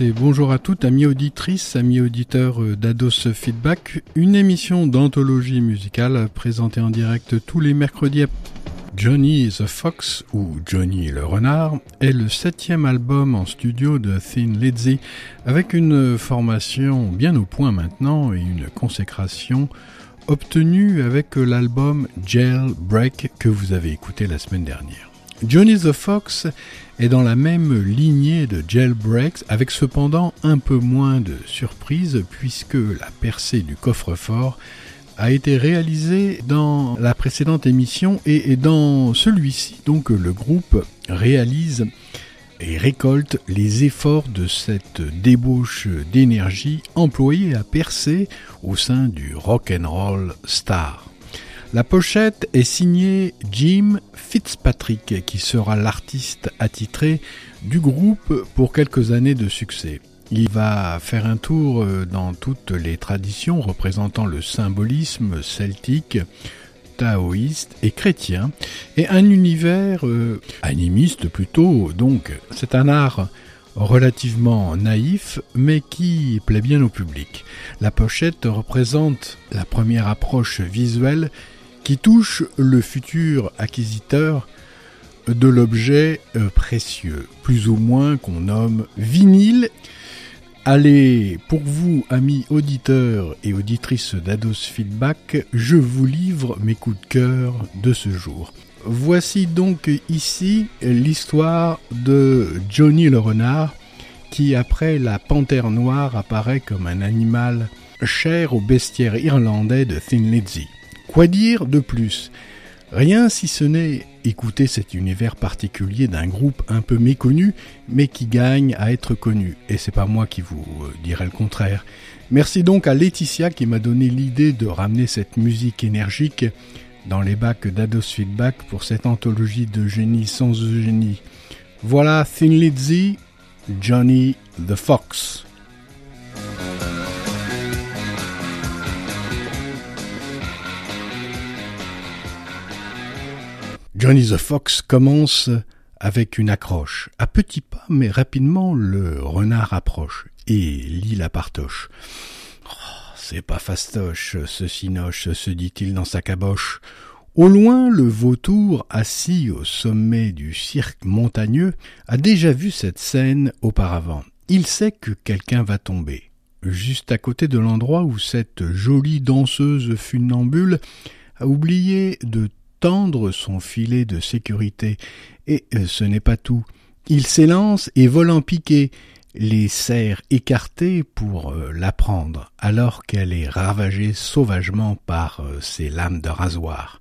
Et bonjour à toutes, amis auditrices, amis auditeurs d'Ados Feedback, une émission d'anthologie musicale présentée en direct tous les mercredis. Johnny the Fox ou Johnny le Renard est le septième album en studio de Thin Lizzy avec une formation bien au point maintenant et une consécration obtenue avec l'album Jailbreak que vous avez écouté la semaine dernière. Johnny the Fox est dans la même lignée de Jailbreaks, avec cependant un peu moins de surprise puisque la percée du coffre-fort a été réalisée dans la précédente émission et, dans celui-ci, donc le groupe réalise et récolte les efforts de cette débauche d'énergie employée à percer au sein du rock and roll star. La pochette est signée Jim Fitzpatrick, qui sera l'artiste attitré du groupe pour quelques années de succès. Il va faire un tour euh, dans toutes les traditions représentant le symbolisme celtique, taoïste et chrétien, et un univers euh, animiste plutôt, donc c'est un art relativement naïf, mais qui plaît bien au public. La pochette représente la première approche visuelle qui touche le futur acquisiteur de l'objet euh, précieux, plus ou moins qu'on nomme vinyle. Allez, pour vous, amis auditeurs et auditrices d'Ados Feedback, je vous livre mes coups de cœur de ce jour. Voici donc ici l'histoire de Johnny le renard, qui après la panthère noire apparaît comme un animal cher au bestiaire irlandais de Thin Lizzy. Quoi dire de plus? Rien si ce n'est écouter cet univers particulier d'un groupe un peu méconnu, mais qui gagne à être connu. Et c'est pas moi qui vous euh, dirai le contraire. Merci donc à Laetitia qui m'a donné l'idée de ramener cette musique énergique dans les bacs d'Ados Feedback pour cette anthologie de génie sans génie. Voilà Thin Lizzy, Johnny the Fox. Johnny the Fox commence avec une accroche. À petits pas, mais rapidement, le renard approche et lit la partoche. Oh, c'est pas fastoche, ce cinoche, se dit-il dans sa caboche. Au loin, le vautour, assis au sommet du cirque montagneux, a déjà vu cette scène auparavant. Il sait que quelqu'un va tomber. Juste à côté de l'endroit où cette jolie danseuse funambule a oublié de tendre son filet de sécurité. Et euh, ce n'est pas tout. Il s'élance et vole en piqué, les serres écartées pour euh, la prendre, alors qu'elle est ravagée sauvagement par euh, ses lames de rasoir.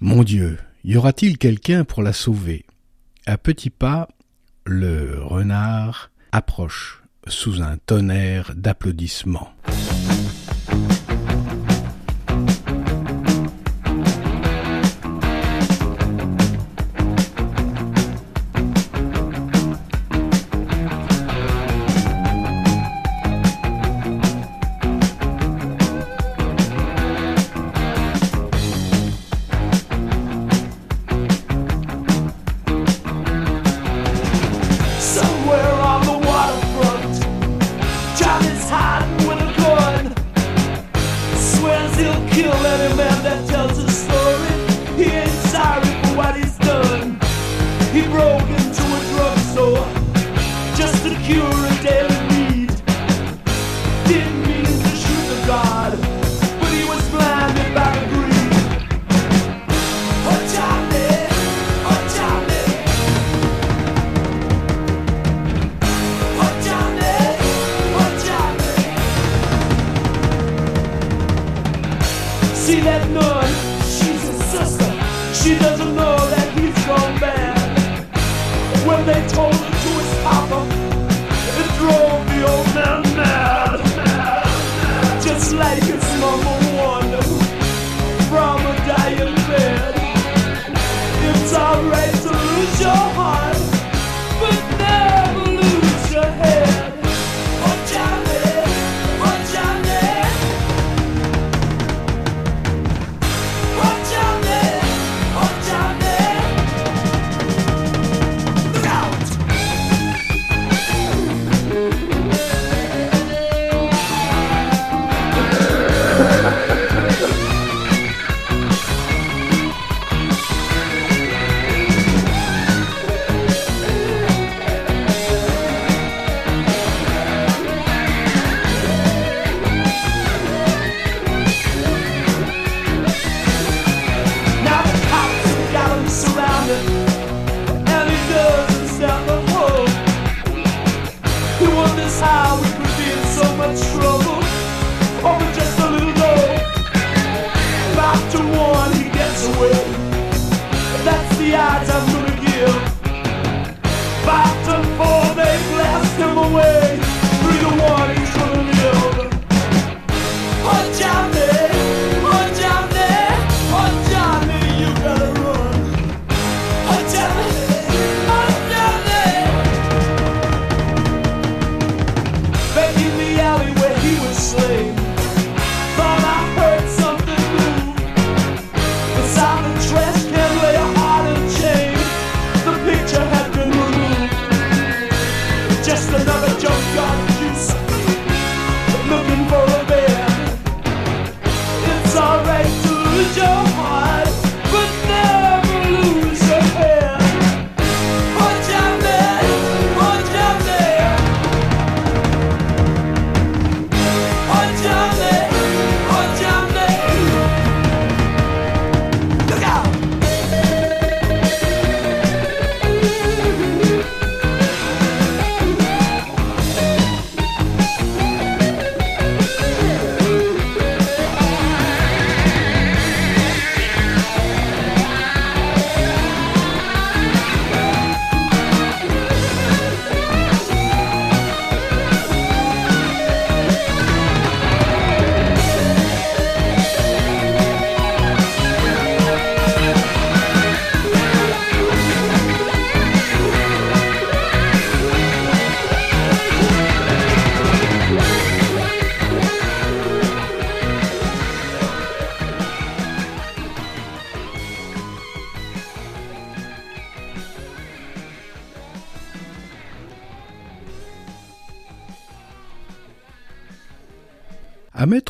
Mon Dieu, y aura-t-il quelqu'un pour la sauver? À petits pas, le renard approche sous un tonnerre d'applaudissements. of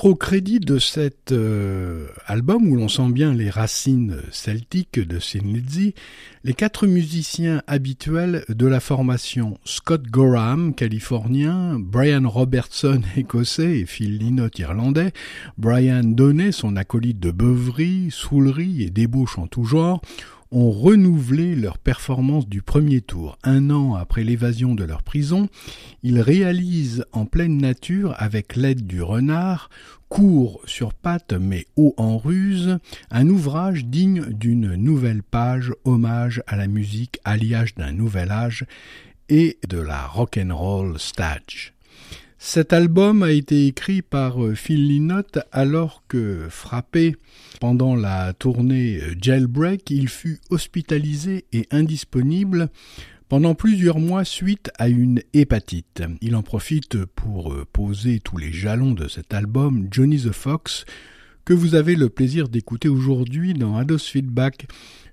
au crédit de cet euh, album où l'on sent bien les racines celtiques de Sin Lizzy, les quatre musiciens habituels de la formation Scott Gorham, californien, Brian Robertson, écossais, et Phil Lynott, irlandais, Brian Donnet, son acolyte de beuverie, soulerie et débauche en tout genre, ont renouvelé leur performance du premier tour. Un an après l'évasion de leur prison, ils réalisent en pleine nature, avec l'aide du renard, court sur pattes mais haut en ruse, un ouvrage digne d'une nouvelle page, hommage à la musique alliage d'un nouvel âge et de la rock'n'roll stage. Cet album a été écrit par euh, Phil Lynott alors que, frappé pendant la tournée euh, Jailbreak, il fut hospitalisé et indisponible pendant plusieurs mois suite à une hépatite. Il en profite pour euh, poser tous les jalons de cet album Johnny the Fox que vous avez le plaisir d'écouter aujourd'hui dans Ados Feedback,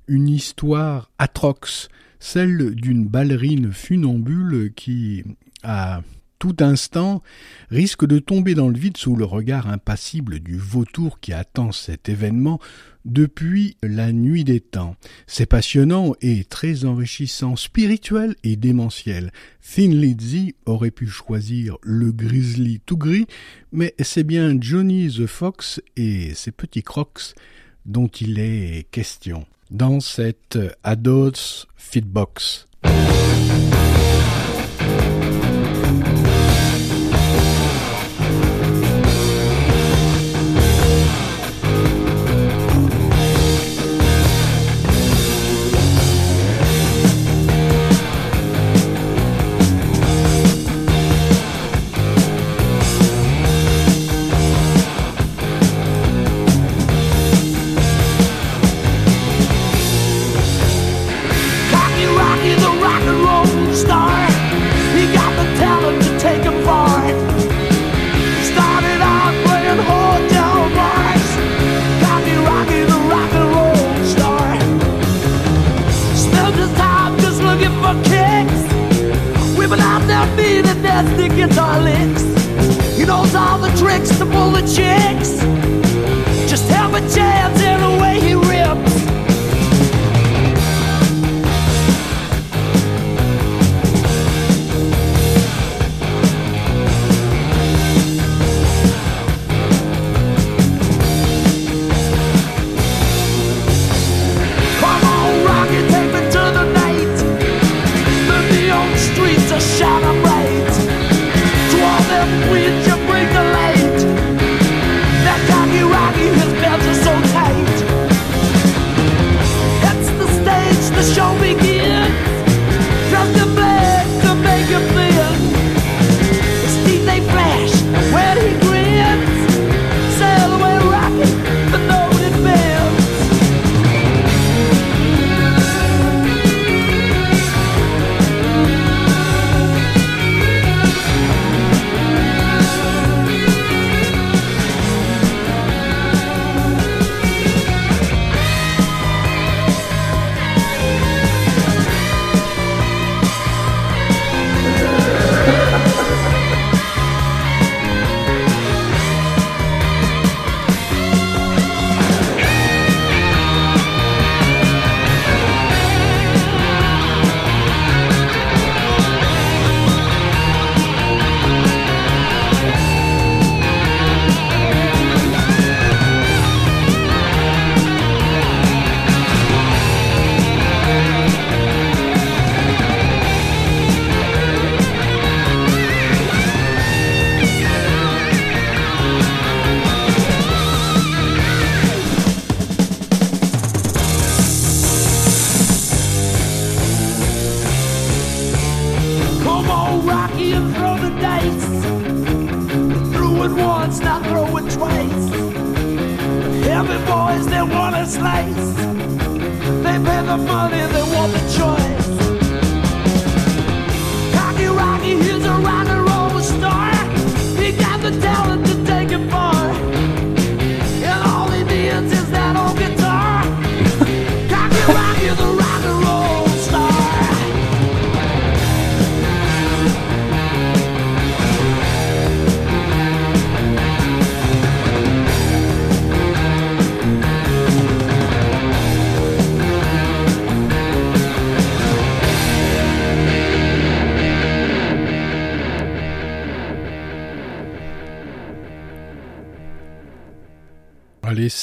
une histoire atrox, celle d'une ballerine funambule qui a tout instant risque de tomber dans le vide sous le regard impassible du vautour qui attend cet événement depuis la nuit des temps. C'est passionnant et très enrichissant, spirituel et démentiel. Thin Lizzy aurait pu choisir le grizzly tout gris, mais c'est bien Johnny the Fox et ses petits crocs dont il est question dans cette Ados Fitbox.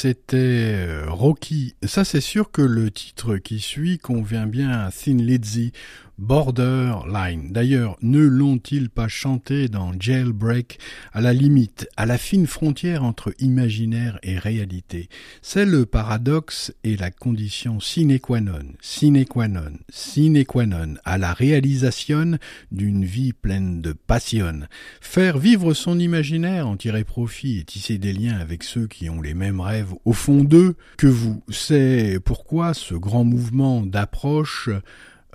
C'était euh, Rocky. Ça, c'est sûr que le titre qui suit convient bien à Thin Lizzy, Borderline. D'ailleurs, ne l'ont-ils pas chanté dans Jailbreak, à la limite, à la fine frontière entre imaginaire et réalité? C'est le paradoxe et la condition sine qua non, sine qua non, sine qua non, à la réalisation d'une vie pleine de passion. Faire vivre son imaginaire, en tirer profit et tisser des liens avec ceux qui ont les mêmes rêves au fond d'eux que vous. C'est pourquoi ce grand mouvement d'approche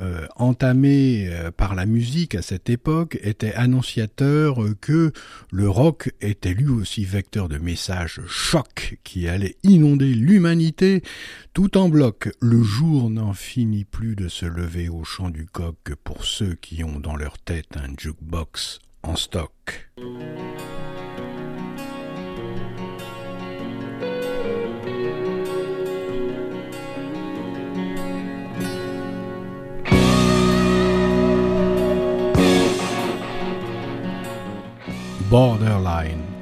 euh, entamé euh, par la musique à cette époque était annonciateur que le rock était lui aussi vecteur de messages chocs qui allaient inonder l'humanité tout en bloc. Le jour n'en finit plus de se lever au chant du coq pour ceux qui ont dans leur tête un jukebox en stock. Borderline.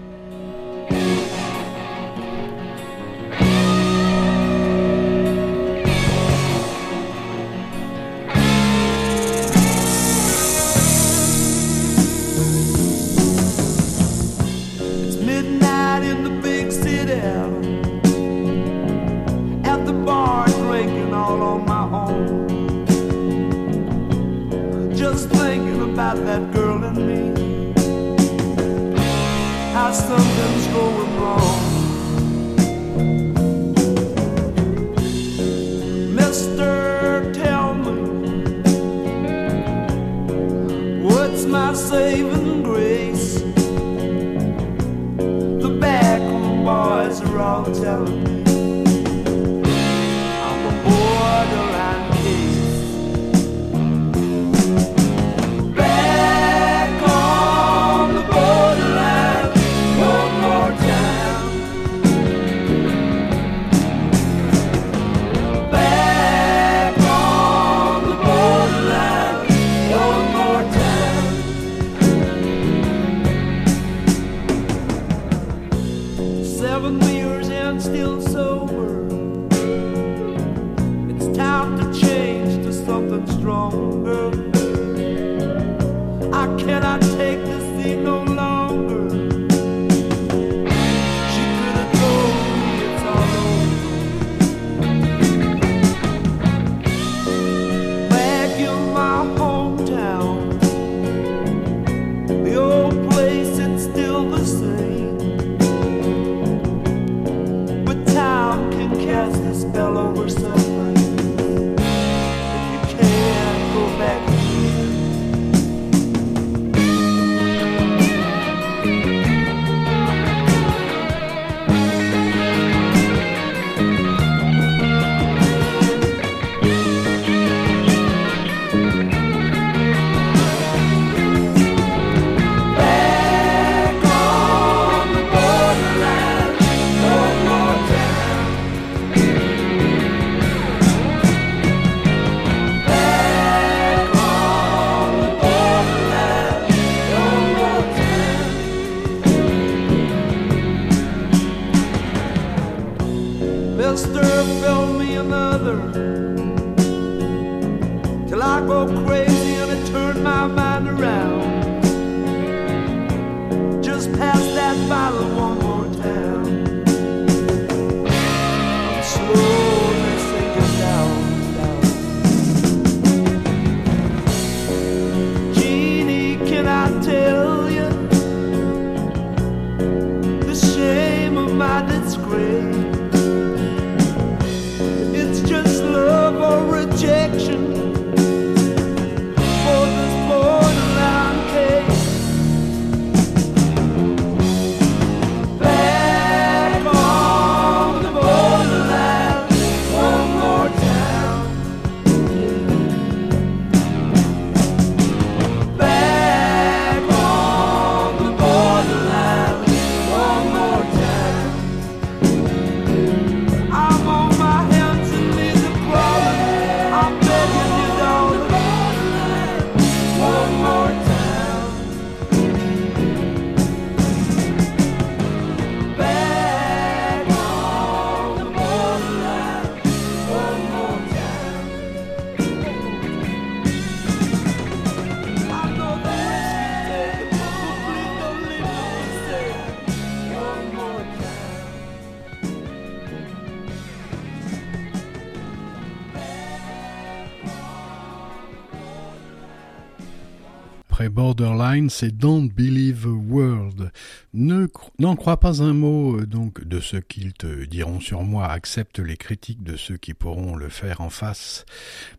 C'est Don't Believe a Word. Ne n'en crois pas un mot euh, donc de ce qu'ils te diront sur moi. Accepte les critiques de ceux qui pourront le faire en face.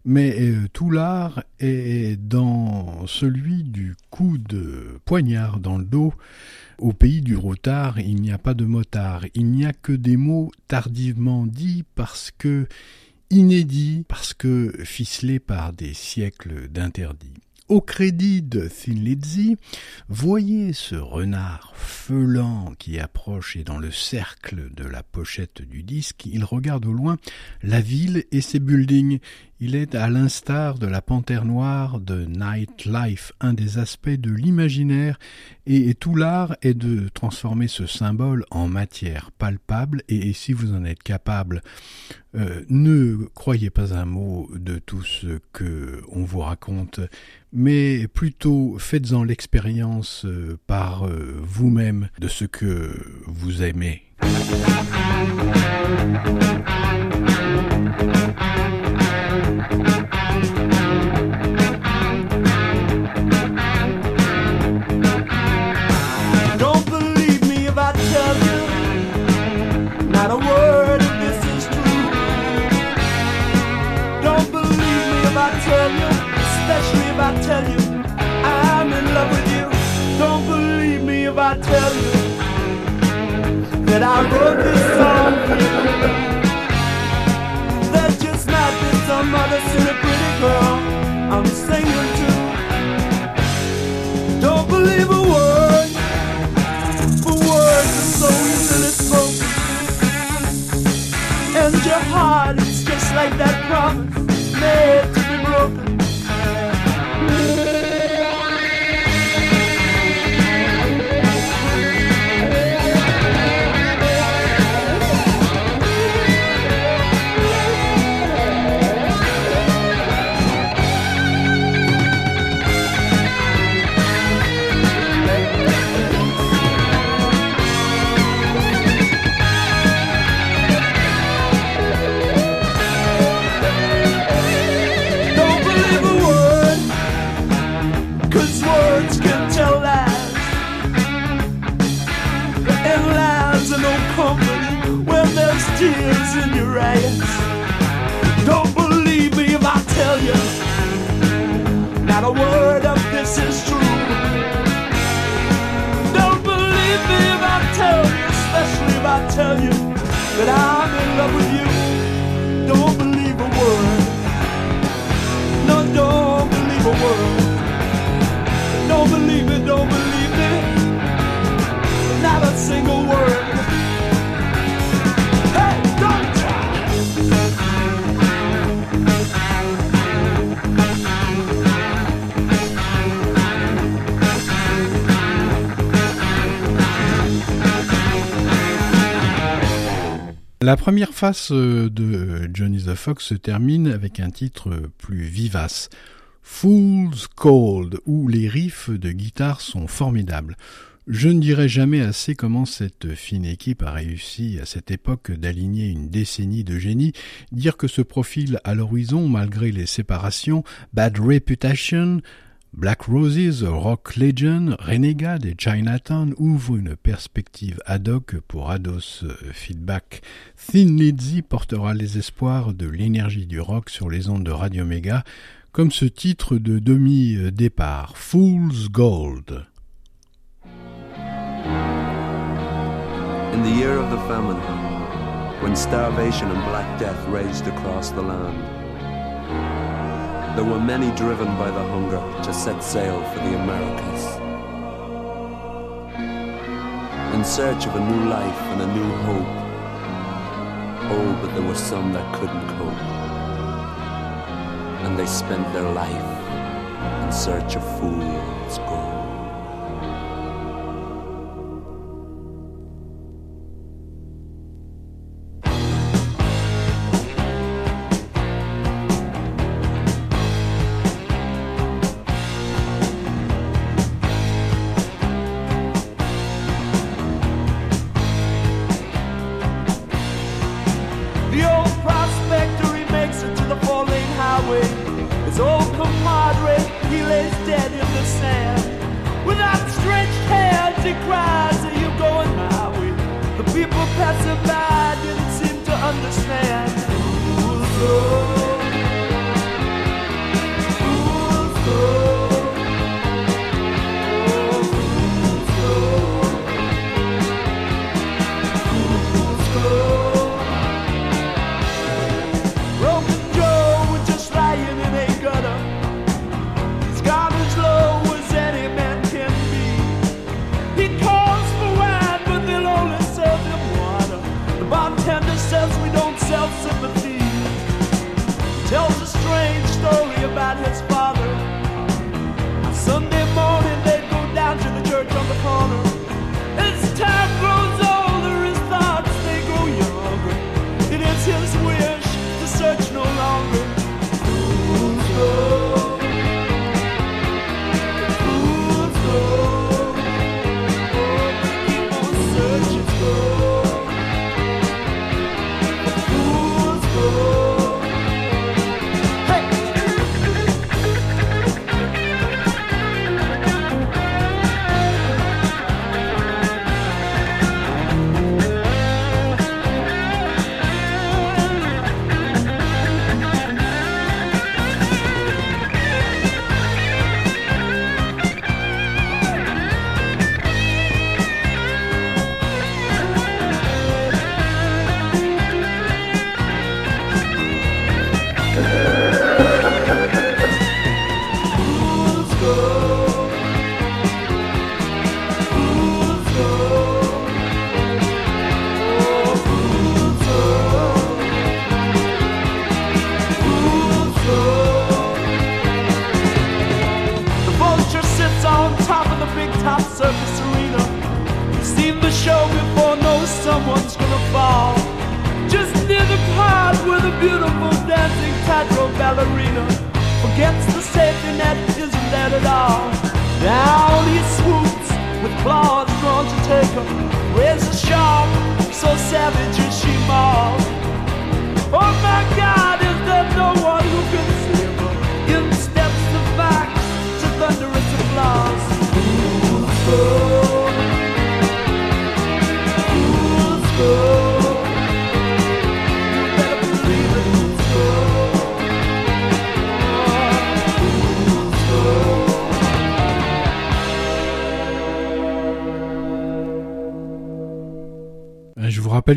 Mais euh, tout l'art est dans celui du coup de poignard dans le dos. Au pays du retard, il n'y a pas de motard. Il n'y a que des mots tardivement dits parce que inédits, parce que ficelés par des siècles d'interdits. Au crédit de Thin Lizzy, voyez ce renard feulant qui approche et dans le cercle de la pochette du disque, il regarde au loin la ville et ses buildings. Il est à l'instar de la panthère noire de Nightlife, un des aspects de l'imaginaire, et tout l'art est de transformer ce symbole en matière palpable, et, si vous en êtes capable, euh, ne croyez pas un mot de tout ce que on vous raconte, mais plutôt faites-en l'expérience euh, par euh, vous-même de ce que vous aimez. That I wrote this song. There's just not been some other silly pretty girl I'm singing to. Don't believe a word, for words are so easily spoken. And your heart is just like that promise made I tell you that I'm in love with you. La première face euh, de Johnny the Fox se termine avec un titre plus vivace, Fool's Cold, où les riffs de guitare sont formidables. Je ne dirai jamais assez comment cette fine équipe a réussi à cette époque d'aligner une décennie de génie, dire que ce profil à l'horizon, malgré les séparations, Bad Reputation, Black Roses, Rock Legend, Renegade et Chinatown ouvrent une perspective ad hoc pour Ados euh, Feedback. Thin Lizzy portera les espoirs de l'énergie du rock sur les ondes de Radio Mega, comme ce titre de demi-départ, Fool's Gold. In the year of the famine, when starvation and black death raged across the land, there were many driven by the hunger to set sail for the Americas. In search of a new life and a new hope. Oh, but there were some that couldn't cope. And they spent their life in search of fool's gold. Old he lays dead in the sand. With outstretched hands, he cries, Are you going my way? The people passing by didn't seem to understand. Who's oh. gold? about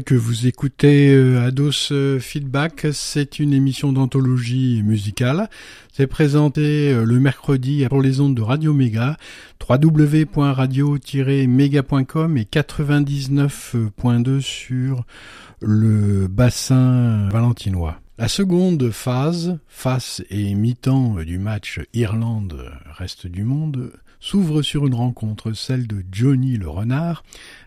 que vous écoutez euh, Ados euh, Feedback, c'est une émission d'anthologie musicale. C'est présenté euh, le mercredi pour les ondes de Radio Méga, www.radio-méga.com et 99.2 sur le bassin valentinois. La seconde phase, face et mi-temps du match Irlande-Reste du monde, s'ouvre sur une rencontre, celle de Johnny le renard,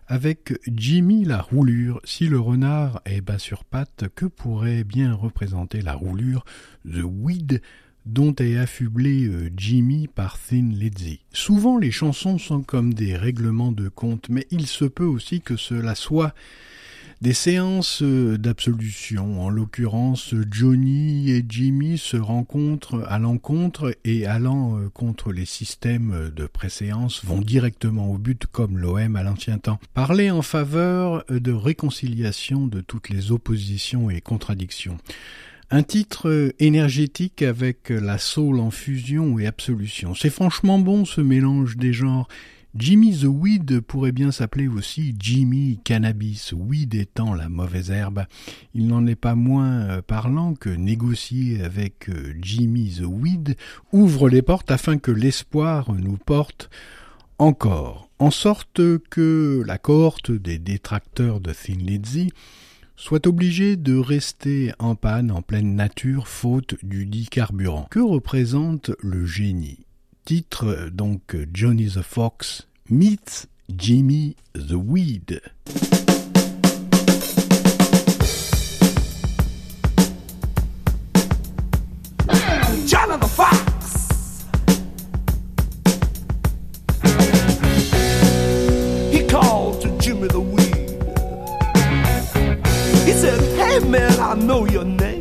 avec Jimmy la roulure. Si le renard est bas sur pattes, que pourrait bien représenter la roulure The Weed dont est affublé euh, Jimmy par Thin Lizzy? Souvent les chansons sont comme des règlements de compte, mais il se peut aussi que cela soit des séances euh, d'absolution. En l'occurrence, Johnny et Jimmy se rencontrent à l'encontre et allant euh, contre les systèmes de préséance vont directement au but comme l'OM à l'ancien temps. Parler en faveur de réconciliation de toutes les oppositions et contradictions. Un titre euh, énergétique avec la soul en fusion et absolution. C'est franchement bon ce mélange des genres. Jimmy the Weed pourrait bien s'appeler aussi Jimmy Cannabis, weed étant la mauvaise herbe. Il n'en est pas moins euh, parlant que négocier avec euh, Jimmy the Weed ouvre les portes afin que l'espoir nous porte encore, en sorte que la cohorte des détracteurs de Thin Lizzy soit obligée de rester en panne en pleine nature faute du dit carburant. Que représente le génie? Titre donc Johnny the Fox meets Jimmy the Weed. Johnny the Fox. He called to Jimmy the Weed. He said, Hey man, I know your name.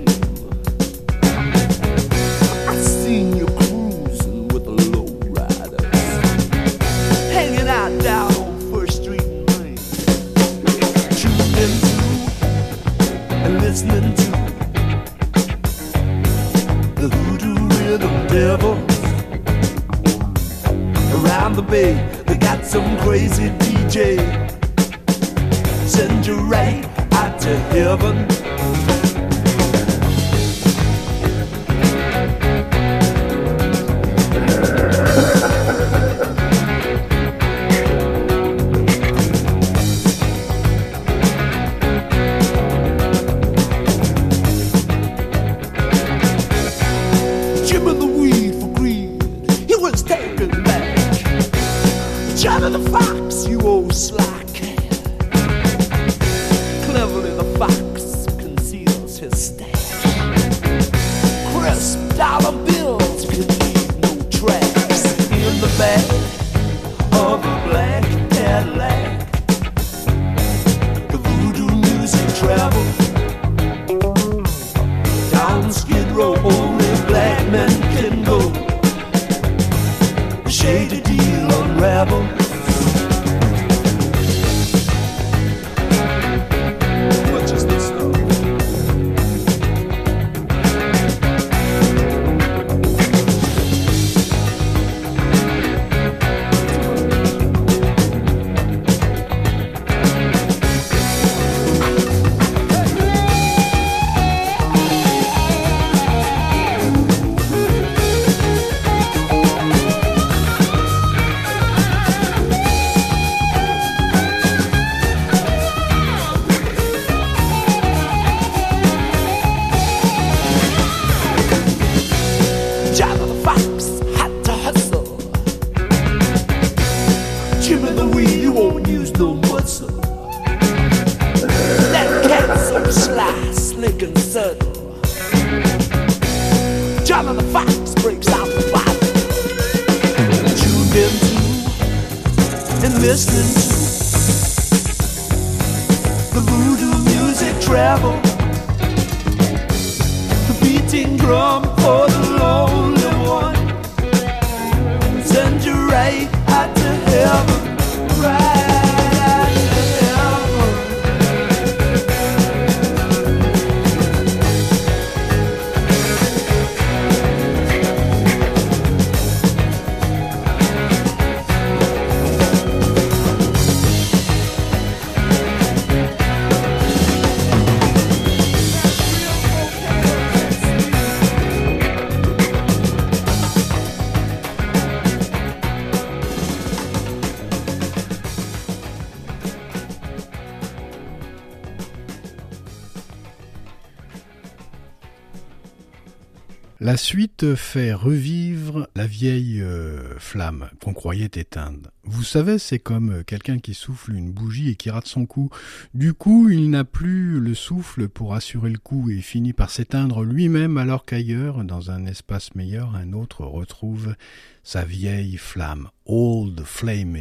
suite fait revivre la vieille euh, flamme qu'on croyait éteinte. Vous savez, c'est comme euh, quelqu'un qui souffle une bougie et qui rate son coup. Du coup, il n'a plus le souffle pour assurer le coup et finit par s'éteindre lui-même alors qu'ailleurs, dans un espace meilleur, un autre retrouve sa vieille flamme, old flame,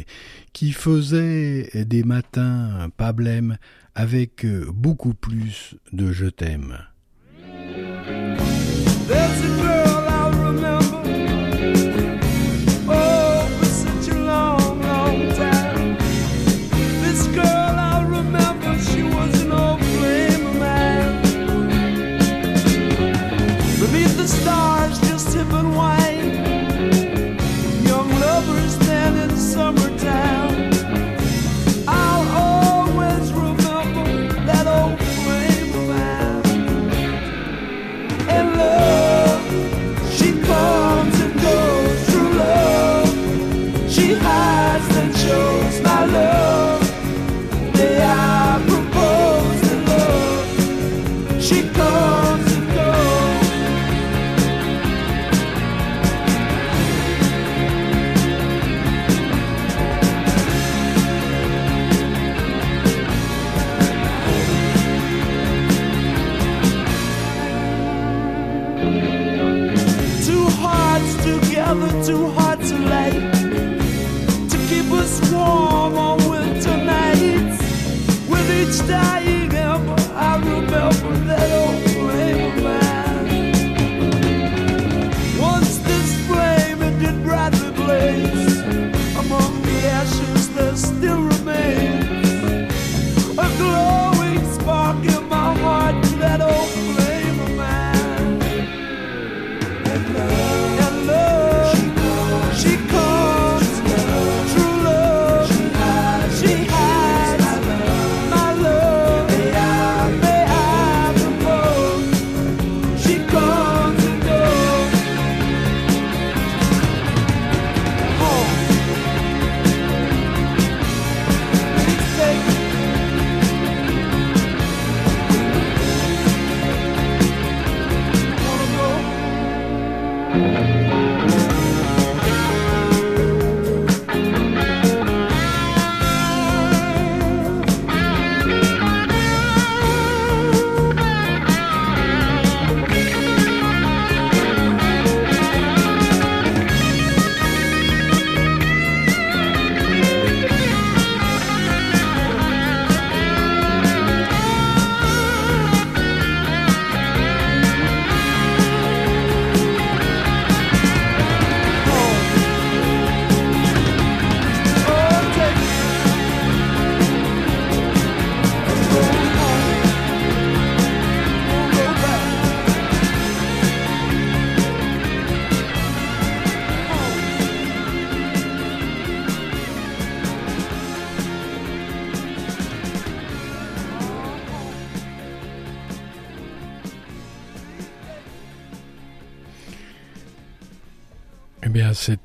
qui faisait des matins pas blême avec euh, beaucoup plus de je t'aime.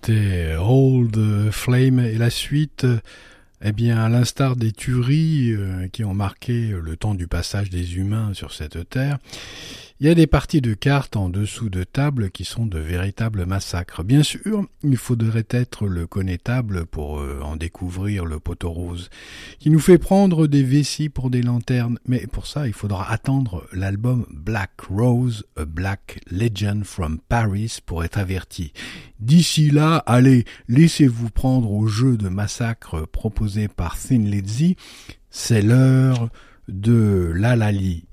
C'était Old Flame. Et la suite, eh bien, à l'instar des tueries euh, qui ont marqué le temps du passage des humains sur cette terre, il y a des parties de cartes en dessous de table qui sont de véritables massacres. Bien sûr, il faudrait être le connétable pour euh, en découvrir le poteau rose, qui nous fait prendre des vessies pour des lanternes, mais pour ça, il faudra attendre l'album Black Rose, A Black Legend from Paris pour être averti. D'ici là, allez, laissez-vous prendre au jeu de massacre proposé par Thin Lizzy. C'est l'heure de l'Alali.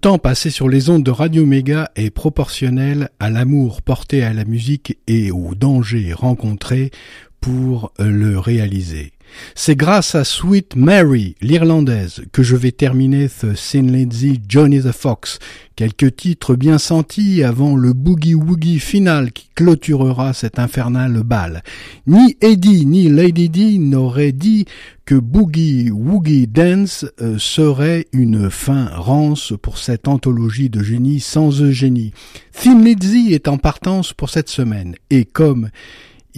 Temps passé sur les ondes de Radio Méga est proportionnel à l'amour porté à la musique et aux dangers rencontrés pour le réaliser. C'est grâce à Sweet Mary, l'Irlandaise, que je vais terminer The Sin Lady Johnny the Fox. Quelques titres bien sentis avant le boogie-woogie final qui clôturera cet infernal bal. Ni Eddie ni Lady D n'auraient dit que Boogie Woogie Dance euh, serait une fin rance pour cette anthologie de génie sans Eugénie. Thin Lizzy est en partance pour cette semaine et comme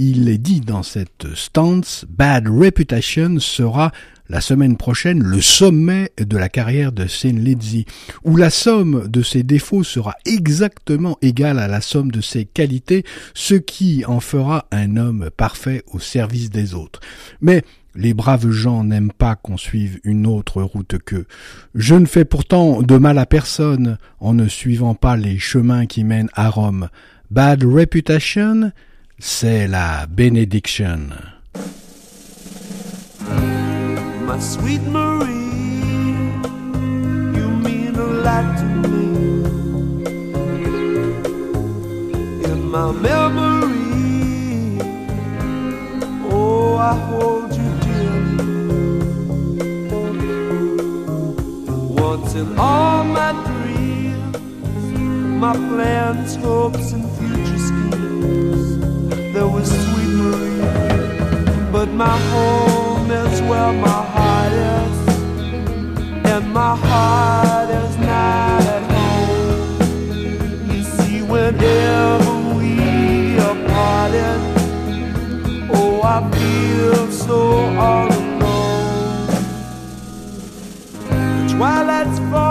il est dit dans cette stance, Bad Reputation sera la semaine prochaine le sommet de la carrière de Sin Lizzy, où la somme de ses défauts sera exactement égale à la somme de ses qualités, ce qui en fera un homme parfait au service des autres. Mais les braves gens n'aiment pas qu'on suive une autre route qu'eux. Je ne fais pourtant de mal à personne en ne suivant pas les chemins qui mènent à Rome. Bad Reputation, c'est la bénédiction. My sweet Marie, you mean a lot to me. In my memory, oh, I hold you. Once in all my dreams, my plans, hopes, and future schemes, there was sweet Marie, but my home is where my heart is, and my heart is not at home. You see, whenever we are parted, oh, I feel so all alone. The twilight's falling,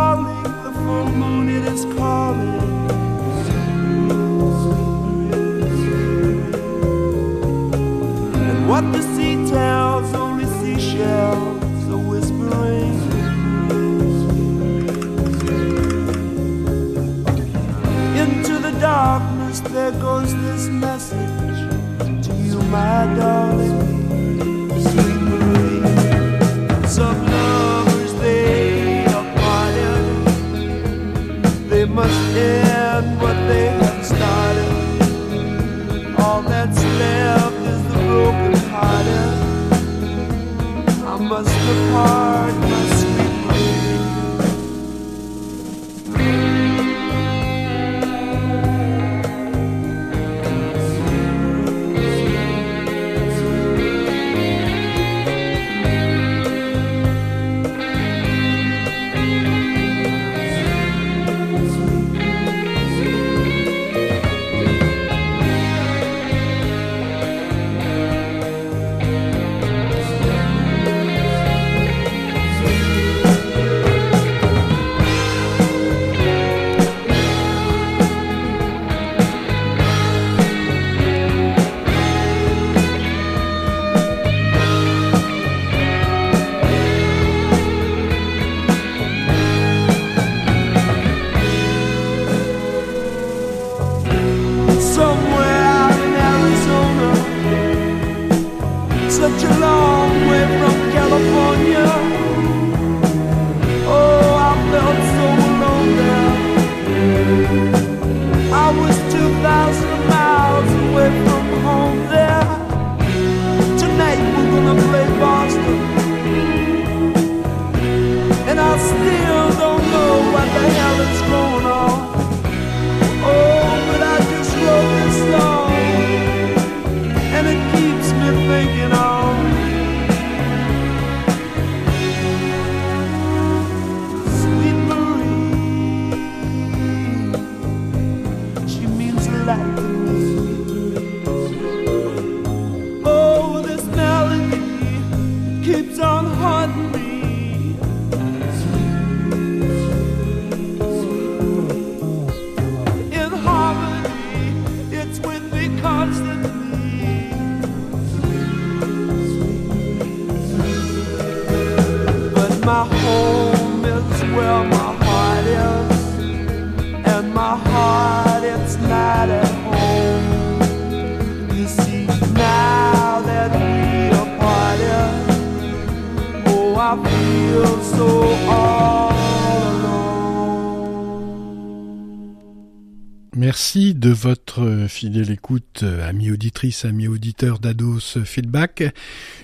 de votre fidèle écoute, amis auditrices, amis auditeurs d'Ados Feedback.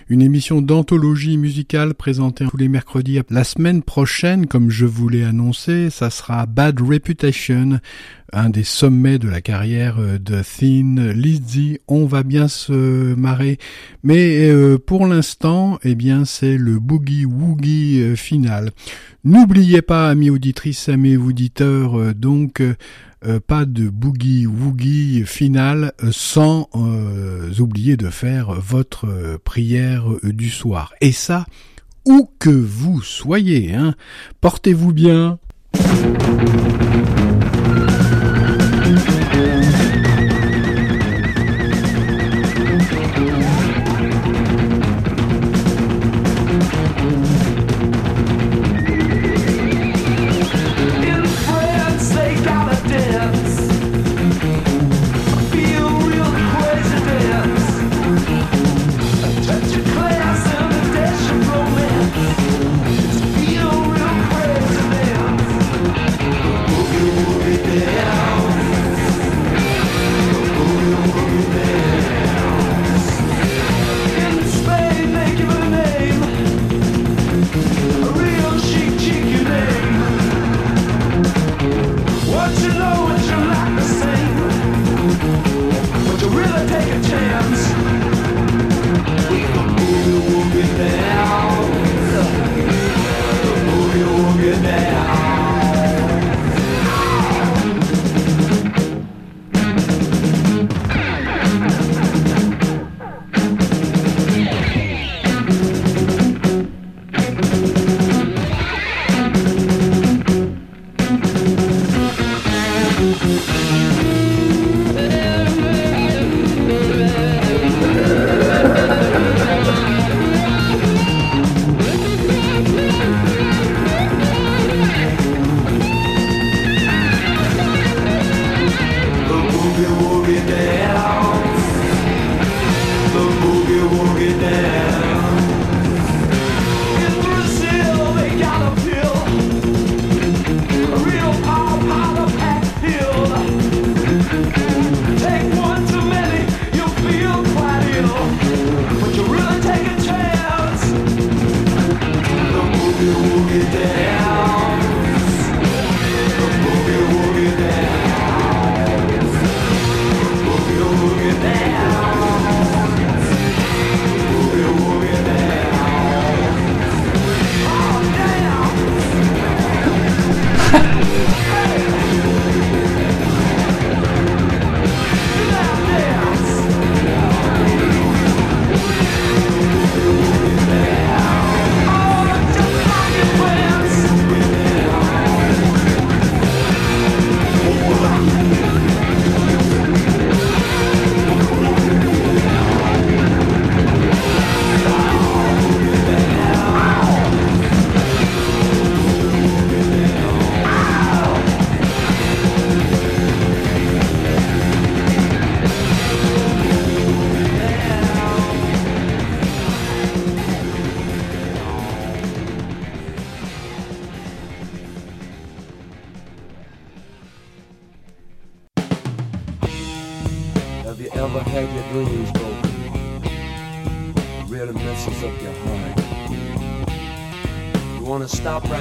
Une émission d'anthologie musicale présentée tous les mercredis. La semaine prochaine, comme je vous l'ai annoncé, ça sera Bad Reputation, un des sommets de la carrière de Thin Lizzy. On va bien se marrer. Mais euh, pour l'instant, eh bien, c'est le boogie woogie euh, final. N'oubliez pas, amis auditrices, amis auditeurs, euh, donc, euh, pas de boogie woogie final euh, sans euh, oublier de faire votre prière du soir. Et ça, où que vous soyez, hein. Portez-vous bien.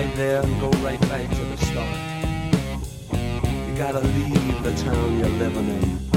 Right there and go right back to the start. You gotta leave the town you're living in.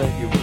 that you.